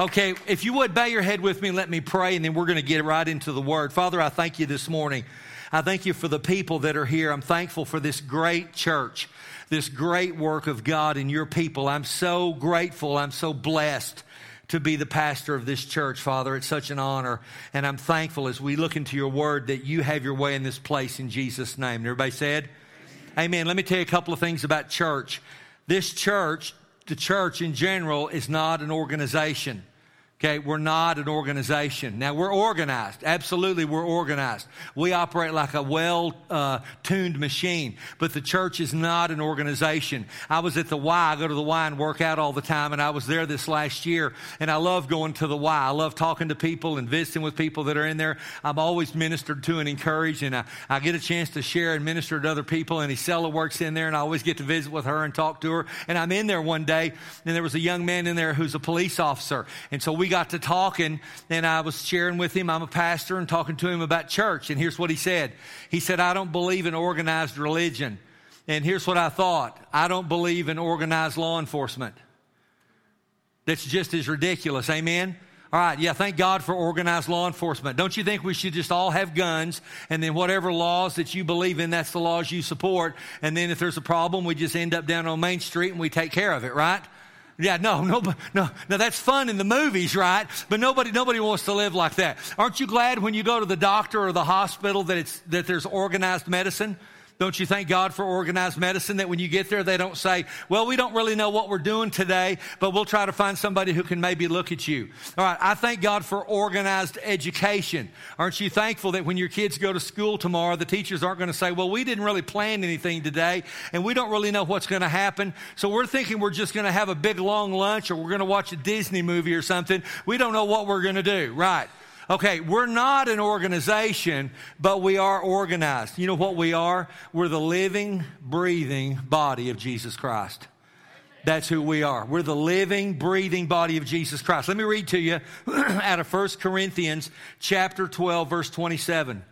Okay, if you would bow your head with me let me pray, and then we're going to get right into the word. Father, I thank you this morning. I thank you for the people that are here. I'm thankful for this great church, this great work of God and your people. I'm so grateful. I'm so blessed to be the pastor of this church, Father. It's such an honor. And I'm thankful as we look into your word that you have your way in this place in Jesus' name. Everybody said, Amen. Amen. Let me tell you a couple of things about church. This church, the church in general, is not an organization. Okay, we're not an organization. Now, we're organized. Absolutely, we're organized. We operate like a well uh, tuned machine, but the church is not an organization. I was at the Y. I go to the Y and work out all the time, and I was there this last year, and I love going to the Y. I love talking to people and visiting with people that are in there. I'm always ministered to and encouraged, and I, I get a chance to share and minister to other people. And Isella works in there, and I always get to visit with her and talk to her. And I'm in there one day, and there was a young man in there who's a police officer. And so we got to talking and I was sharing with him. I'm a pastor and talking to him about church. And here's what he said. He said, I don't believe in organized religion. And here's what I thought. I don't believe in organized law enforcement. That's just as ridiculous. Amen. All right, yeah, thank God for organized law enforcement. Don't you think we should just all have guns and then whatever laws that you believe in, that's the laws you support. And then if there's a problem, we just end up down on Main Street and we take care of it, right? Yeah, no, no, no. Now that's fun in the movies, right? But nobody, nobody wants to live like that. Aren't you glad when you go to the doctor or the hospital that it's, that there's organized medicine? Don't you thank God for organized medicine that when you get there, they don't say, well, we don't really know what we're doing today, but we'll try to find somebody who can maybe look at you. All right. I thank God for organized education. Aren't you thankful that when your kids go to school tomorrow, the teachers aren't going to say, well, we didn't really plan anything today and we don't really know what's going to happen. So we're thinking we're just going to have a big long lunch or we're going to watch a Disney movie or something. We don't know what we're going to do. Right. Okay, we're not an organization, but we are organized. You know what we are? We're the living, breathing body of Jesus Christ. That's who we are. We're the living, breathing body of Jesus Christ. Let me read to you out of 1 Corinthians chapter 12 verse 27.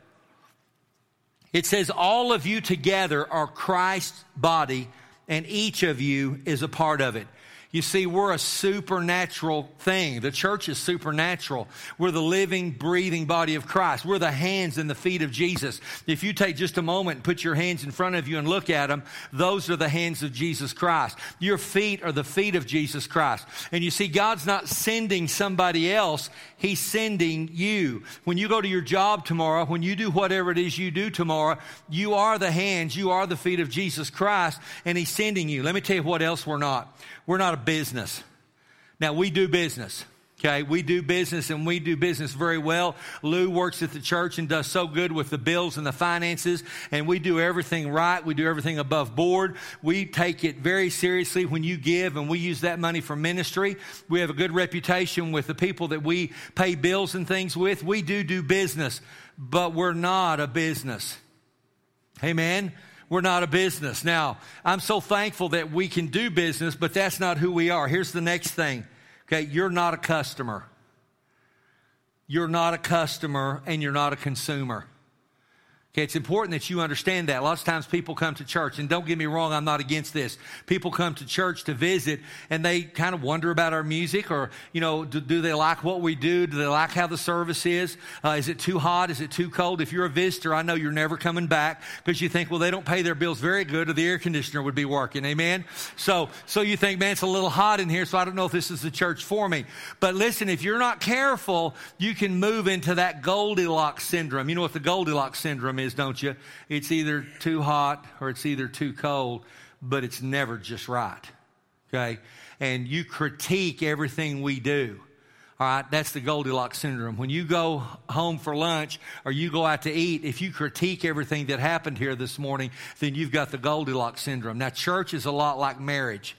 It says, all of you together are Christ's body and each of you is a part of it. You see, we're a supernatural thing. The church is supernatural. We're the living, breathing body of Christ. We're the hands and the feet of Jesus. If you take just a moment and put your hands in front of you and look at them, those are the hands of Jesus Christ. Your feet are the feet of Jesus Christ. And you see, God's not sending somebody else. He's sending you. When you go to your job tomorrow, when you do whatever it is you do tomorrow, you are the hands, you are the feet of Jesus Christ, and He's sending you. Let me tell you what else we're not. We're not a business. Now, we do business. Okay, we do business and we do business very well. Lou works at the church and does so good with the bills and the finances, and we do everything right. We do everything above board. We take it very seriously when you give, and we use that money for ministry. We have a good reputation with the people that we pay bills and things with. We do do business, but we're not a business. Amen. We're not a business. Now, I'm so thankful that we can do business, but that's not who we are. Here's the next thing. Okay, you're not a customer. You're not a customer and you're not a consumer. Okay, it's important that you understand that. Lots of times people come to church, and don't get me wrong, I'm not against this. People come to church to visit, and they kind of wonder about our music, or, you know, do, do they like what we do? Do they like how the service is? Uh, is it too hot? Is it too cold? If you're a visitor, I know you're never coming back because you think, well, they don't pay their bills very good, or the air conditioner would be working. Amen? So, so you think, man, it's a little hot in here, so I don't know if this is the church for me. But listen, if you're not careful, you can move into that Goldilocks syndrome. You know what the Goldilocks syndrome is, don't you? It's either too hot or it's either too cold, but it's never just right. Okay? And you critique everything we do. All right, that's the Goldilocks syndrome. When you go home for lunch or you go out to eat, if you critique everything that happened here this morning, then you've got the Goldilocks syndrome. Now, church is a lot like marriage.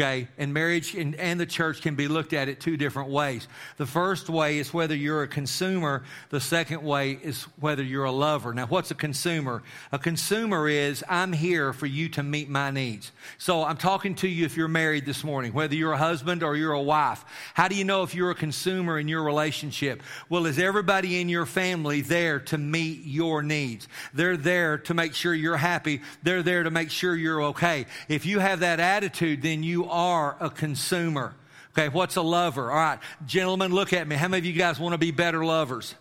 Okay, and marriage and, and, the church can be looked at it two different ways. The first way is whether you're a consumer. The second way is whether you're a lover. Now, what's a consumer? A consumer is I'm here for you to meet my needs. So I'm talking to you if you're married this morning, whether you're a husband or you're a wife. How do you know if you're a consumer in your relationship? Well, is everybody in your family there to meet your needs? They're there to make sure you're happy. They're there to make sure you're okay. If you have that attitude, then you are a consumer. Okay, what's a lover? All right, gentlemen, look at me. How many of you guys want to be better lovers?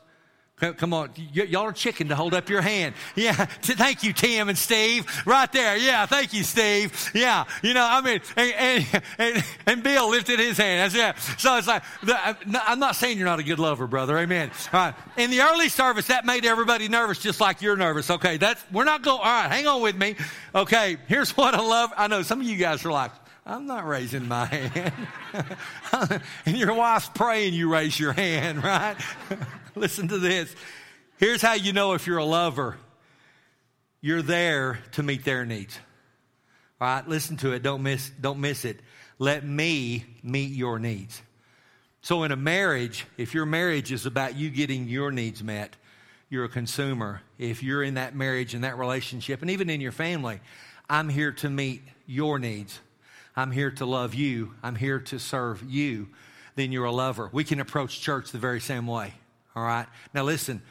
Come on, y- y'all are chicken to hold up your hand. Yeah, thank you, Tim and Steve, right there. Yeah, thank you, Steve. Yeah, you know, I mean, and, and, and, Bill lifted his hand. That's. So it's like, uh, I'm not saying you're not a good lover, brother. Amen. All right. In the early service, that made everybody nervous, just like you're nervous. Okay, that's we're not going. All right, hang on with me. Okay, here's what I love. I know some of you guys are like, I'm not raising my hand. and your wife's praying you raise your hand, right? Listen to this. Here's how you know if you're a lover you're there to meet their needs. All right, listen to it. Don't miss, don't miss it. Let me meet your needs. So, in a marriage, if your marriage is about you getting your needs met, you're a consumer. If you're in that marriage and that relationship, and even in your family, I'm here to meet your needs. I'm here to love you, I'm here to serve you, then you're a lover. We can approach church the very same way. All right? Now, listen,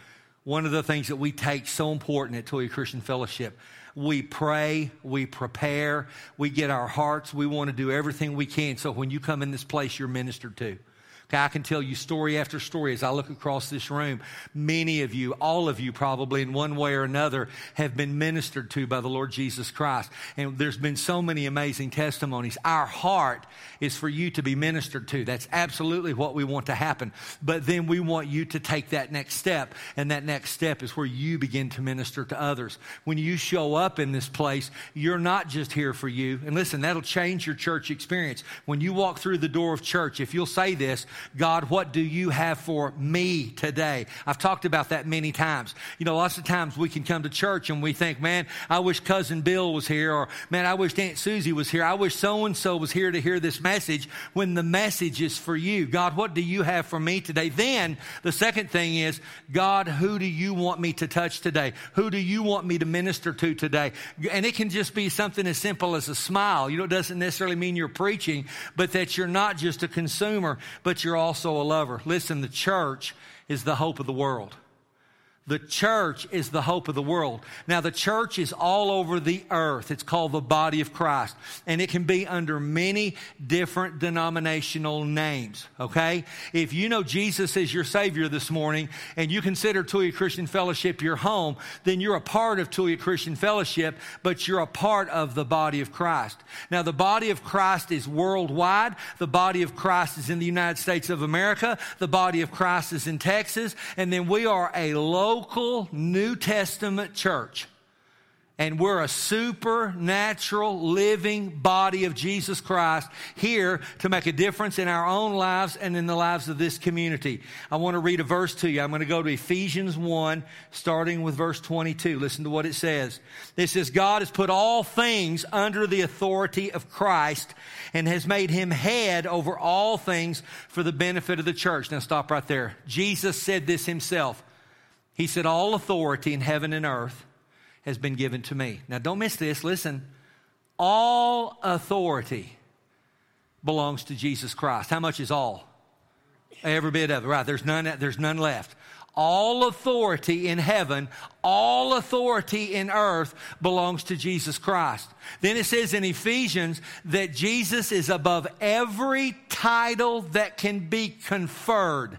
one of the things that we take so important at Tulia Christian Fellowship, we pray, we prepare, we get our hearts, we want to do everything we can so when you come in this place, you're ministered to. Okay, I can tell you story after story as I look across this room. Many of you, all of you probably in one way or another, have been ministered to by the Lord Jesus Christ. And there's been so many amazing testimonies. Our heart is for you to be ministered to. That's absolutely what we want to happen. But then we want you to take that next step. And that next step is where you begin to minister to others. When you show up in this place, you're not just here for you. And listen, that'll change your church experience. When you walk through the door of church, if you'll say this, God, what do you have for me today? I've talked about that many times. You know, lots of times we can come to church and we think, man, I wish cousin Bill was here, or man, I wish Aunt Susie was here. I wish so and so was here to hear this message when the message is for you. God, what do you have for me today? Then the second thing is, God, who do you want me to touch today? Who do you want me to minister to today? And it can just be something as simple as a smile. You know, it doesn't necessarily mean you're preaching, but that you're not just a consumer, but you're also a lover. Listen, the church is the hope of the world. The church is the hope of the world. Now, the church is all over the earth. It's called the body of Christ. And it can be under many different denominational names, okay? If you know Jesus as your Savior this morning and you consider Tulia Christian Fellowship your home, then you're a part of Tulia Christian Fellowship, but you're a part of the body of Christ. Now, the body of Christ is worldwide. The body of Christ is in the United States of America. The body of Christ is in Texas. And then we are a low local New Testament church. And we're a supernatural living body of Jesus Christ here to make a difference in our own lives and in the lives of this community. I want to read a verse to you. I'm going to go to Ephesians 1, starting with verse 22. Listen to what it says. It says, God has put all things under the authority of Christ and has made him head over all things for the benefit of the church. Now stop right there. Jesus said this himself. He said, All authority in heaven and earth has been given to me. Now, don't miss this. Listen. All authority belongs to Jesus Christ. How much is all? Every bit of it. Right. There's none, there's none left. All authority in heaven, all authority in earth belongs to Jesus Christ. Then it says in Ephesians that Jesus is above every title that can be conferred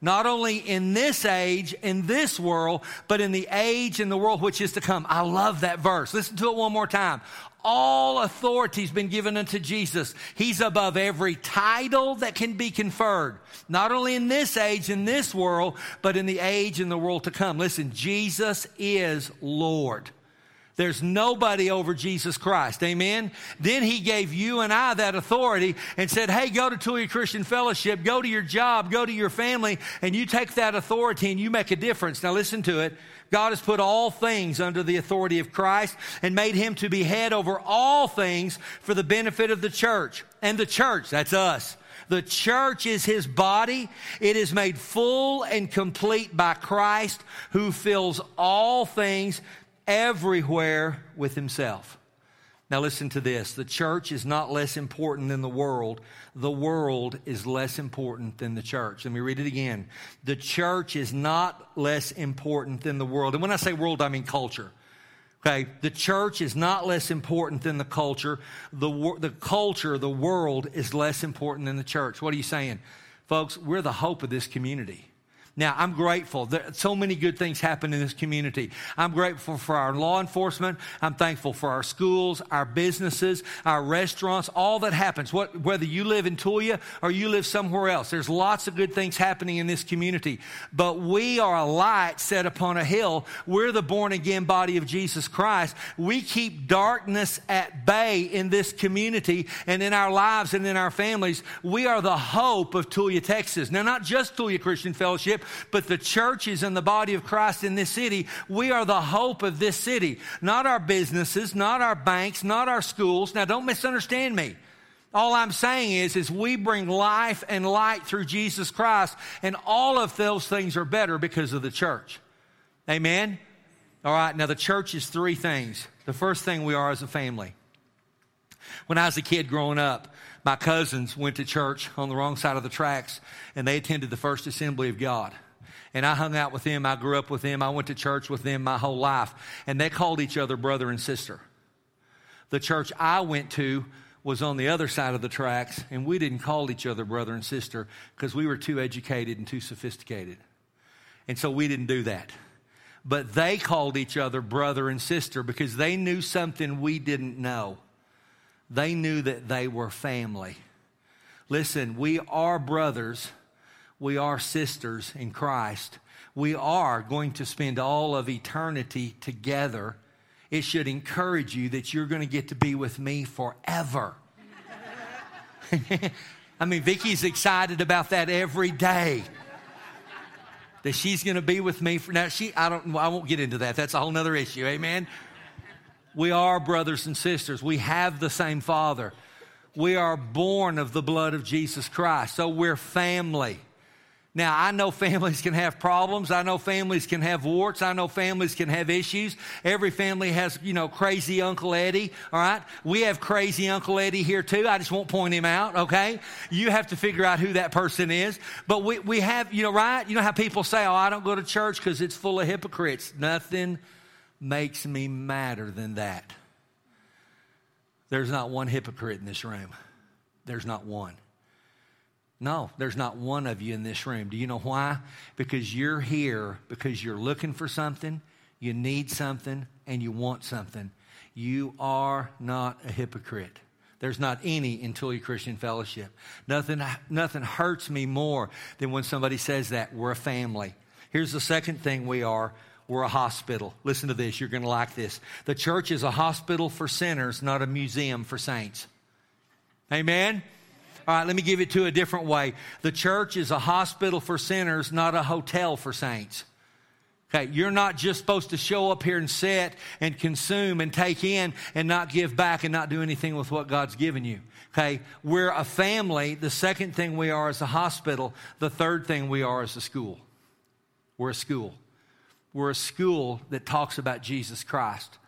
not only in this age, in this world, but in the age and the world which is to come. I love that verse. Listen to it one more time. All authority has been given unto Jesus. He's above every title that can be conferred, not only in this age, in this world, but in the age and the world to come. Listen, Jesus is Lord. There's nobody over Jesus Christ. Amen. Then he gave you and I that authority and said, Hey, go to Tulia Christian Fellowship, go to your job, go to your family, and you take that authority and you make a difference. Now listen to it. God has put all things under the authority of Christ and made him to be head over all things for the benefit of the church. And the church, that's us. The church is his body. It is made full and complete by Christ who fills all things everywhere with himself. Now, listen to this the church is not less important than the world. The world is less important than the church. Let me read it again. The church is not less important than the world. And when I say world, I mean culture. Okay, the church is not less important than the culture. The, the culture, the world, is less important than the church. What are you saying? Folks, we're the hope of this community. Now, I'm grateful. that so many good things happen in this community. I'm grateful for our law enforcement. I'm thankful for our schools, our businesses, our restaurants, all that happens. What, whether you live in Tulia or you live somewhere else, there's lots of good things happening in this community. But we are a light set upon a hill. We're the born again body of Jesus Christ. We keep darkness at bay in this community and in our lives and in our families. We are the hope of Tulia, Texas. Now, not just Tulia Christian Fellowship but the churches and the body of Christ in this city, we are the hope of this city. Not our businesses, not our banks, not our schools. Now, don't misunderstand me. All I'm saying is, is we bring life and light through Jesus Christ, and all of those things are better because of the church. Amen? All right, now the church is three things. The first thing we are as a family. When I was a kid growing up, my cousins went to church on the wrong side of the tracks and they attended the First Assembly of God. And I hung out with them. I grew up with them. I went to church with them my whole life. And they called each other brother and sister. The church I went to was on the other side of the tracks, and we didn't call each other brother and sister because we were too educated and too sophisticated. And so we didn't do that. But they called each other brother and sister because they knew something we didn't know. They knew that they were family. Listen, we are brothers, we are sisters in Christ. We are going to spend all of eternity together. It should encourage you that you're going to get to be with me forever. I mean, Vicky's excited about that every day. That she's going to be with me for now. She, I don't, I won't get into that. That's a whole other issue. Amen. We are brothers and sisters. We have the same Father. We are born of the blood of Jesus Christ. So we're family. Now, I know families can have problems. I know families can have warts. I know families can have issues. Every family has, you know, crazy Uncle Eddie, all right? We have crazy Uncle Eddie here too. I just won't point him out, okay? You have to figure out who that person is. But we, we have, you know, right? You know how people say, oh, I don't go to church because it's full of hypocrites. Nothing makes me madder than that. There's not one hypocrite in this room. There's not one. No, there's not one of you in this room. Do you know why? Because you're here because you're looking for something, you need something, and you want something. You are not a hypocrite. There's not any in Tulia Christian Fellowship. Nothing, nothing hurts me more than when somebody says that. We're a family. Here's the second thing we are we're a hospital. Listen to this, you're going to like this. The church is a hospital for sinners, not a museum for saints. Amen? All right, let me give it to a different way. The church is a hospital for sinners, not a hotel for saints. Okay, you're not just supposed to show up here and sit and consume and take in and not give back and not do anything with what God's given you. Okay, we're a family. The second thing we are is a hospital. The third thing we are is a school. We're a school. We're a school that talks about Jesus Christ.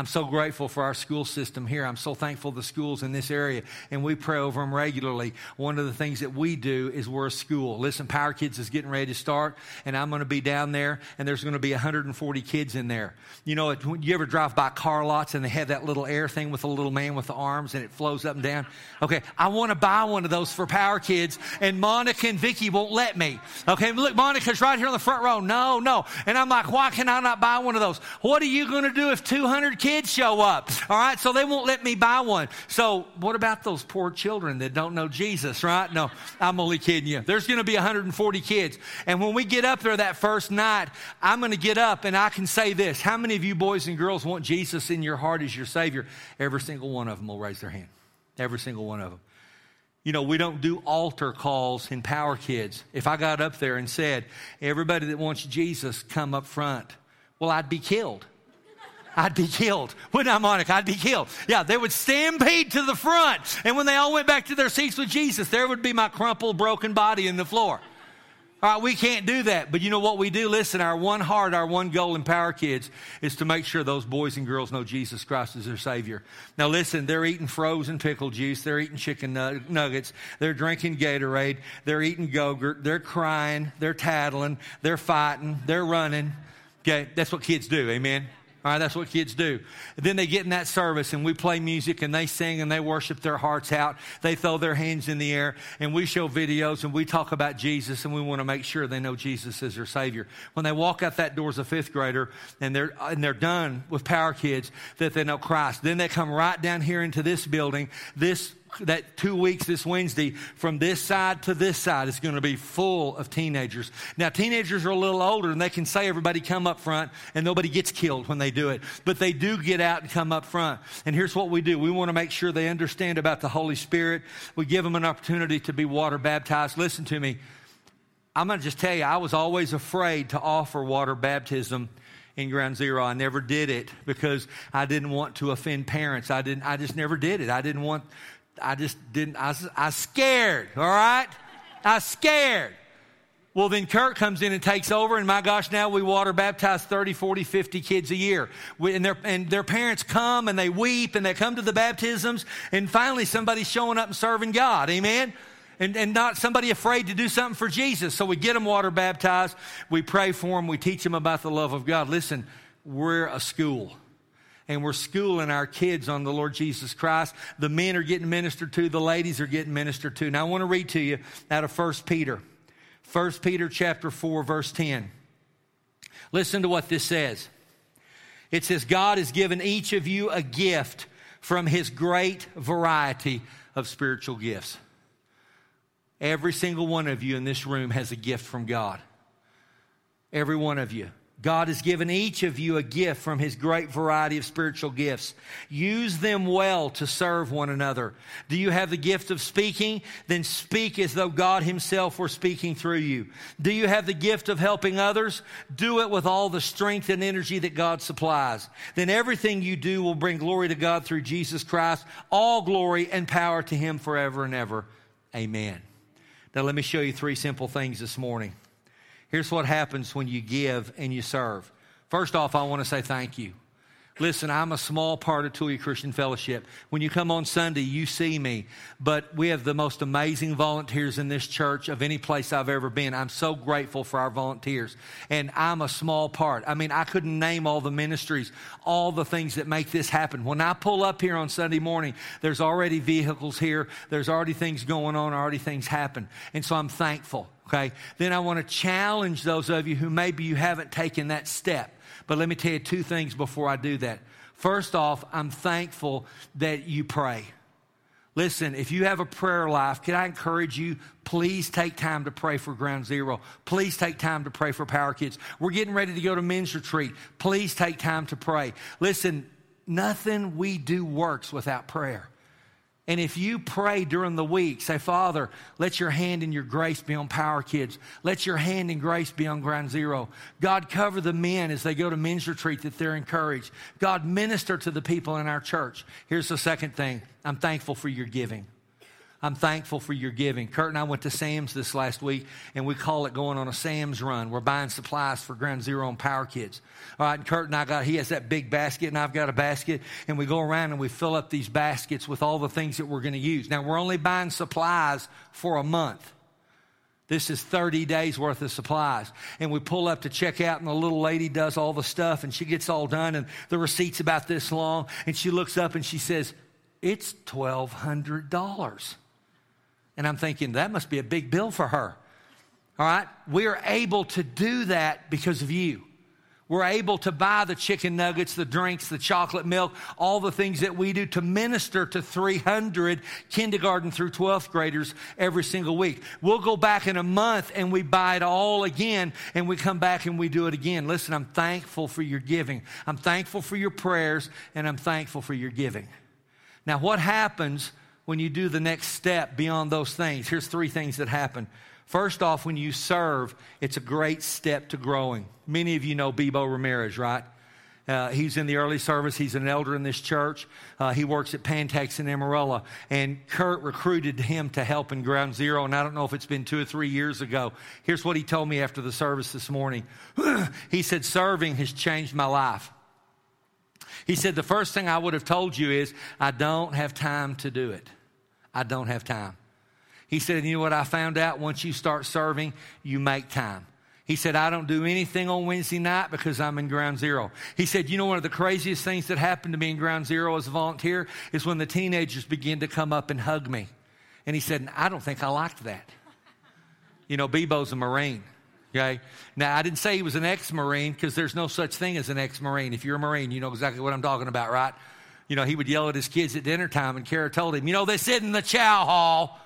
I'm so grateful for our school system here. I'm so thankful the schools in this area, and we pray over them regularly. One of the things that we do is we're a school. Listen, Power Kids is getting ready to start, and I'm going to be down there, and there's going to be 140 kids in there. You know, you ever drive by car lots and they have that little air thing with a little man with the arms, and it flows up and down? Okay, I want to buy one of those for Power Kids, and Monica and Vicky won't let me. Okay, look, Monica's right here on the front row. No, no. And I'm like, why can I not buy one of those? What are you going to do if 200 kids show up. All right. So they won't let me buy one. So what about those poor children that don't know Jesus, right? No, I'm only kidding you. There's going to be 140 kids. And when we get up there that first night, I'm going to get up and I can say this. How many of you boys and girls want Jesus in your heart as your Savior? Every single one of them will raise their hand. Every single one of them. You know, we don't do altar calls in Power Kids. If I got up there and said, everybody that wants Jesus, come up front, well, I'd be killed. I'd be killed. Wouldn't I, Monica? I'd be killed. Yeah, they would stampede to the front. And when they all went back to their seats with Jesus, there would be my crumpled, broken body in the floor. All right, we can't do that. But you know what we do? Listen, our one heart, our one goal in Power Kids is to make sure those boys and girls know Jesus Christ is their Savior. Now, listen, they're eating frozen pickle juice. They're eating chicken nuggets. They're drinking Gatorade. They're eating Go-Gurt. They're crying. They're tattling. They're fighting. They're running. Okay, that's what kids do. Amen. All right, that's what kids do. Then they get in that service and we play music and they sing and they worship their hearts out. They throw their hands in the air and we show videos and we talk about Jesus and we want to make sure they know Jesus is their Savior. When they walk out that door as a fifth grader and they're, and they're done with Power Kids, that they know Christ. Then they come right down here into this building. This that two weeks this Wednesday from this side to this side is going to be full of teenagers. Now, teenagers are a little older and they can say everybody come up front and nobody gets killed when they do it. But they do get out and come up front. And here's what we do. We want to make sure they understand about the Holy Spirit. We give them an opportunity to be water baptized. Listen to me. I'm going to just tell you, I was always afraid to offer water baptism in ground zero. I never did it because I didn't want to offend parents. I didn't, I just never did it. I didn't want I just didn't, I, I scared, all right? I scared. Well, then Kirk comes in and takes over, and my gosh, now we water baptize 30, 40, 50 kids a year. We, and, their, and their parents come and they weep and they come to the baptisms, and finally somebody's showing up and serving God. Amen? And, and not somebody afraid to do something for Jesus. So we get them water baptized, we pray for them, we teach them about the love of God. Listen, we're a school and we're schooling our kids on the Lord Jesus Christ. The men are getting ministered to, the ladies are getting ministered to. Now I want to read to you out of 1 Peter. 1 Peter chapter 4 verse 10. Listen to what this says. It says God has given each of you a gift from his great variety of spiritual gifts. Every single one of you in this room has a gift from God. Every one of you. God has given each of you a gift from his great variety of spiritual gifts. Use them well to serve one another. Do you have the gift of speaking? Then speak as though God himself were speaking through you. Do you have the gift of helping others? Do it with all the strength and energy that God supplies. Then everything you do will bring glory to God through Jesus Christ. All glory and power to him forever and ever. Amen. Now let me show you three simple things this morning. Here's what happens when you give and you serve. First off, I want to say thank you. Listen, I'm a small part of Tulia Christian Fellowship. When you come on Sunday, you see me, but we have the most amazing volunteers in this church of any place I've ever been. I'm so grateful for our volunteers, and I'm a small part. I mean, I couldn't name all the ministries, all the things that make this happen. When I pull up here on Sunday morning, there's already vehicles here, there's already things going on, already things happen, and so I'm thankful. Okay. Then I want to challenge those of you who maybe you haven't taken that step. But let me tell you two things before I do that. First off, I'm thankful that you pray. Listen, if you have a prayer life, can I encourage you, please take time to pray for Ground Zero. Please take time to pray for Power Kids. We're getting ready to go to men's retreat. Please take time to pray. Listen, nothing we do works without prayer. And if you pray during the week, say, Father, let your hand and your grace be on Power Kids. Let your hand and grace be on Ground Zero. God, cover the men as they go to men's retreat that they're encouraged. God, minister to the people in our church. Here's the second thing I'm thankful for your giving. I'm thankful for your giving. Kurt and I went to Sam's this last week, and we call it going on a Sam's run. We're buying supplies for Ground Zero and Power Kids. All right, and Kurt and I got, he has that big basket, and I've got a basket, and we go around and we fill up these baskets with all the things that we're going to use. Now, we're only buying supplies for a month. This is 30 days worth of supplies. And we pull up to check out, and the little lady does all the stuff, and she gets all done, and the receipt's about this long, and she looks up and she says, It's $1,200. And I'm thinking, that must be a big bill for her. All right? We are able to do that because of you. We're able to buy the chicken nuggets, the drinks, the chocolate milk, all the things that we do to minister to 300 kindergarten through 12th graders every single week. We'll go back in a month and we buy it all again and we come back and we do it again. Listen, I'm thankful for your giving. I'm thankful for your prayers and I'm thankful for your giving. Now, what happens when you do the next step beyond those things. Here's three things that happen. First off, when you serve, it's a great step to growing. Many of you know Bebo Ramirez, right? Uh, he's in the early service. He's an elder in this church. Uh, he works at Pantex in Amarillo. And Kurt recruited him to help in Ground Zero. And I don't know if it's been two or three years ago. Here's what he told me after the service this morning. he said, Serving has changed my life. He said, The first thing I would have told you is, I don't have time to do it. I don't have time. He said, You know what I found out? Once you start serving, you make time. He said, I don't do anything on Wednesday night because I'm in ground zero. He said, You know, one of the craziest things that happened to me in ground zero as a volunteer is when the teenagers began to come up and hug me. And he said, I don't think I liked that. You know, Bebo's a Marine. Okay. Now, I didn't say he was an ex Marine because there's no such thing as an ex Marine. If you're a Marine, you know exactly what I'm talking about, right? You know, he would yell at his kids at dinner time, and Kara told him, You know, they sit in the chow hall.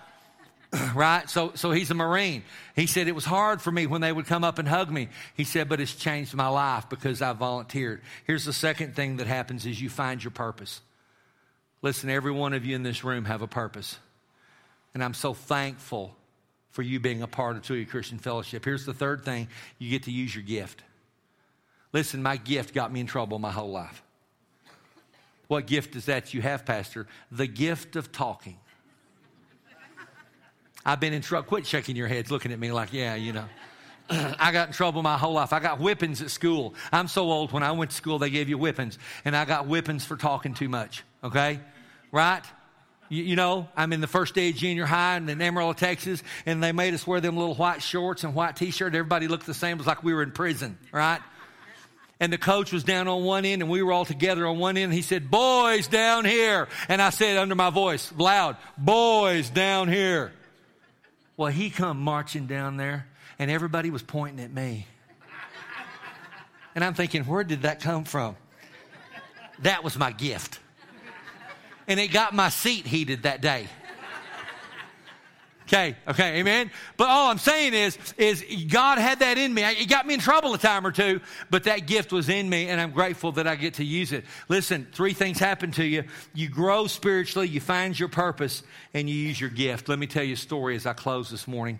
right? So, so he's a Marine. He said, It was hard for me when they would come up and hug me. He said, But it's changed my life because I volunteered. Here's the second thing that happens is you find your purpose. Listen, every one of you in this room have a purpose. And I'm so thankful for you being a part of Tulia Christian Fellowship. Here's the third thing you get to use your gift. Listen, my gift got me in trouble my whole life. What gift is that you have, Pastor? The gift of talking. I've been in trouble. Quit shaking your heads, looking at me like, yeah, you know. I got in trouble my whole life. I got whippings at school. I'm so old. When I went to school, they gave you whippings, and I got whippings for talking too much. Okay, right? You, you know, I'm in the first day of junior high in Amarillo, Texas, and they made us wear them little white shorts and white T-shirt. Everybody looked the same. It was like we were in prison, right? And the coach was down on one end, and we were all together on one end. He said, "Boys down here," and I said under my voice, loud, "Boys down here." Well, he come marching down there, and everybody was pointing at me. And I'm thinking, where did that come from? That was my gift. And it got my seat heated that day. Okay, okay, amen. But all I'm saying is, is God had that in me. It got me in trouble a time or two, but that gift was in me, and I'm grateful that I get to use it. Listen, three things happen to you. You grow spiritually, you find your purpose, and you use your gift. Let me tell you a story as I close this morning.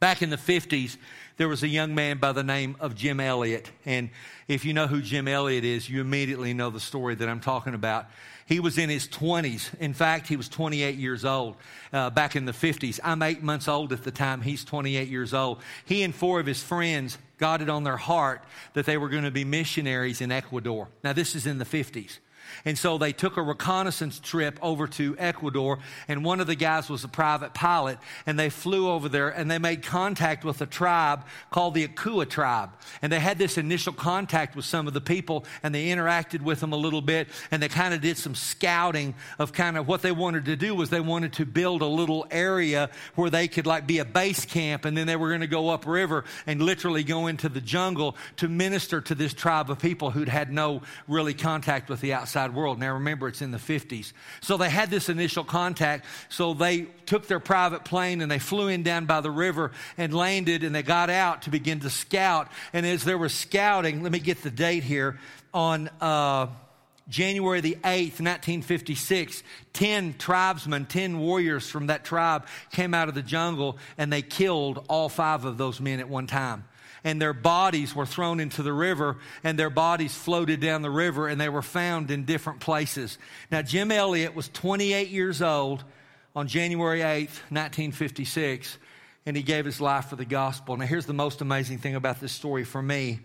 Back in the 50s, there was a young man by the name of Jim Elliot. And if you know who Jim Elliot is, you immediately know the story that I'm talking about. He was in his 20s. In fact, he was 28 years old uh, back in the 50s. I'm eight months old at the time. He's 28 years old. He and four of his friends got it on their heart that they were going to be missionaries in Ecuador. Now, this is in the 50s. And so they took a reconnaissance trip over to Ecuador, and one of the guys was a private pilot, and they flew over there and they made contact with a tribe called the Auca tribe. And they had this initial contact with some of the people, and they interacted with them a little bit, and they kind of did some scouting of kind of what they wanted to do was they wanted to build a little area where they could like be a base camp, and then they were going to go upriver and literally go into the jungle to minister to this tribe of people who'd had no really contact with the outside outside world. Now remember, it's in the 50s. So they had this initial contact. So they took their private plane and they flew in down by the river and landed and they got out to begin to scout. And as they were scouting, let me get the date here, on uh, January the 8th, 1956, 10 tribesmen, 10 warriors from that tribe came out of the jungle and they killed all five of those men at one time and their bodies were thrown into the river, and their bodies floated down the river, and they were found in different places. Now, Jim Elliot was 28 years old on January 8th, 1956, and he gave his life for the gospel. Now, here's the most amazing thing about this story for me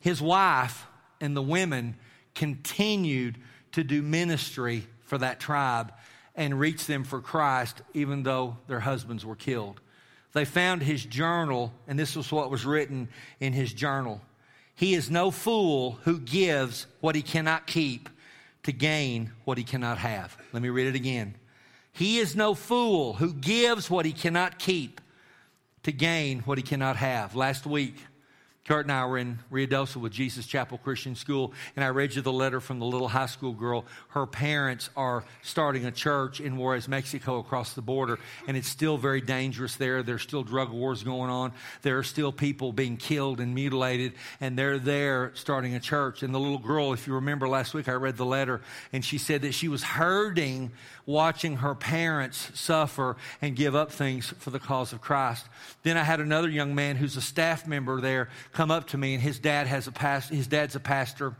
his wife and the women continued to do ministry for that tribe and reach them for Christ, even though their husbands were killed they found his journal, and this was what was written in his journal. He is no fool who gives what he cannot keep to gain what he cannot have. Let me read it again. He is no fool who gives what he cannot keep to gain what he cannot have. Last week, Kurt and I were in Ruidoso with Jesus Chapel Christian School, and I read you the letter from the little high school girl. Her parents are starting a church in Juarez, Mexico, across the border, and it's still very dangerous there. There's still drug wars going on. There are still people being killed and mutilated, and they're there starting a church. And the little girl, if you remember last week, I read the letter, and she said that she was hurting watching her parents suffer and give up things for the cause of Christ. Then I had another young man who's a staff member there come up to me, and his dad has a past, his dad's a pastor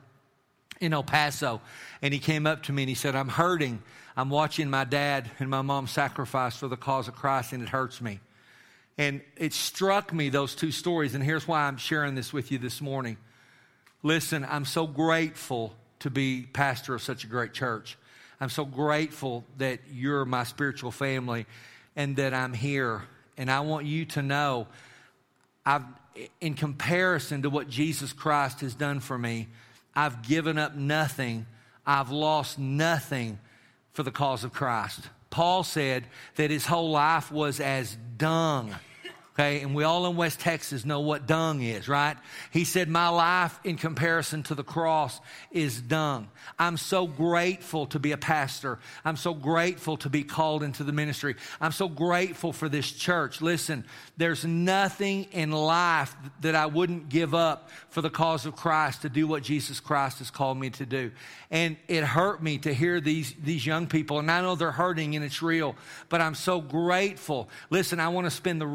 in El Paso, and he came up to me and he said, "I'm hurting. I'm watching my dad and my mom sacrifice for the cause of Christ, and it hurts me." And it struck me those two stories, and here's why I'm sharing this with you this morning. Listen, I'm so grateful to be pastor of such a great church. I'm so grateful that you're my spiritual family and that I'm here. And I want you to know I've, in comparison to what Jesus Christ has done for me, I've given up nothing. I've lost nothing for the cause of Christ. Paul said that his whole life was as dung Okay, and we all in West Texas know what dung is, right? He said, My life in comparison to the cross is dung. I'm so grateful to be a pastor. I'm so grateful to be called into the ministry. I'm so grateful for this church. Listen, there's nothing in life that I wouldn't give up for the cause of Christ to do what Jesus Christ has called me to do. And it hurt me to hear these, these young people, and I know they're hurting and it's real, but I'm so grateful. Listen, I want to spend the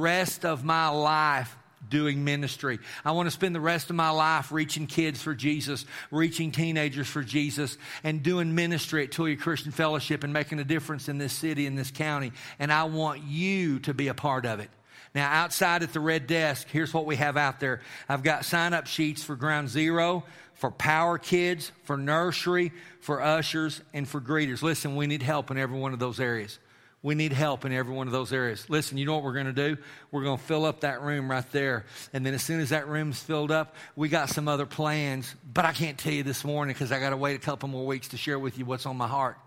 of my life doing ministry. I want to spend the rest of my life reaching kids for Jesus, reaching teenagers for Jesus, and doing ministry at Tulia Christian Fellowship and making a difference in this city, in this county. And I want you to be a part of it. Now, outside at the red desk, here's what we have out there. I've got sign up sheets for Ground Zero, for Power Kids, for Nursery, for Ushers, and for Greeters. Listen, we need help in every one of those areas. We need help in every one of those areas. Listen, you know what we're going to do? We're going to fill up that room right there. And then as soon as that room's filled up, we got some other plans. But I can't tell you this morning because I got to wait a couple more weeks to share with you what's on my heart.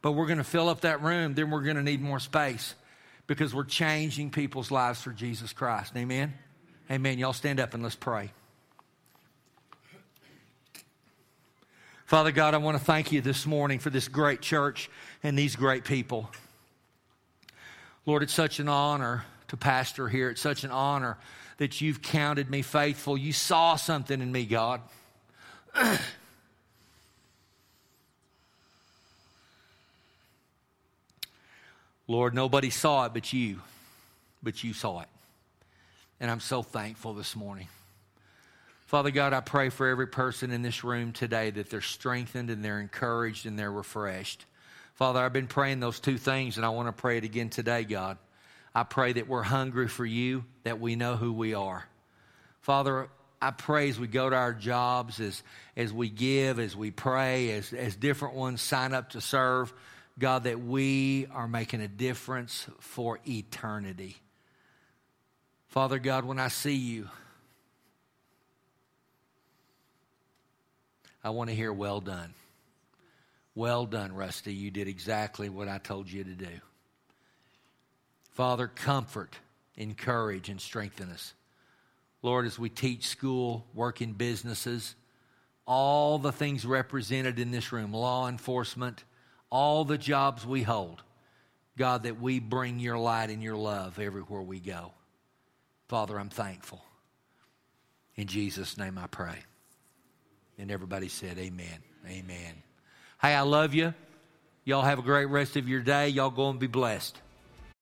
But we're going to fill up that room. Then we're going to need more space because we're changing people's lives for Jesus Christ. Amen? Amen. Y'all stand up and let's pray. Father God, I want to thank you this morning for this great church and these great people. Lord, it's such an honor to pastor here. It's such an honor that you've counted me faithful. You saw something in me, God. Lord, nobody saw it but you, but you saw it. And I'm so thankful this morning. Father God, I pray for every person in this room today that they're strengthened and they're encouraged and they're refreshed. Father, I've been praying those two things, and I want to pray it again today, God. I pray that we're hungry for you, that we know who we are. Father, I pray as we go to our jobs, as, as we give, as we pray, as, as different ones sign up to serve, God, that we are making a difference for eternity. Father God, when I see you, I want to hear well done. Well done, Rusty. You did exactly what I told you to do. Father, comfort, encourage, and strengthen us. Lord, as we teach school, work in businesses, all the things represented in this room, law enforcement, all the jobs we hold, God, that we bring your light and your love everywhere we go. Father, I'm thankful. In Jesus' name I pray. And everybody said, Amen. Amen. Hey, I love you. Y'all have a great rest of your day. Y'all go and be blessed.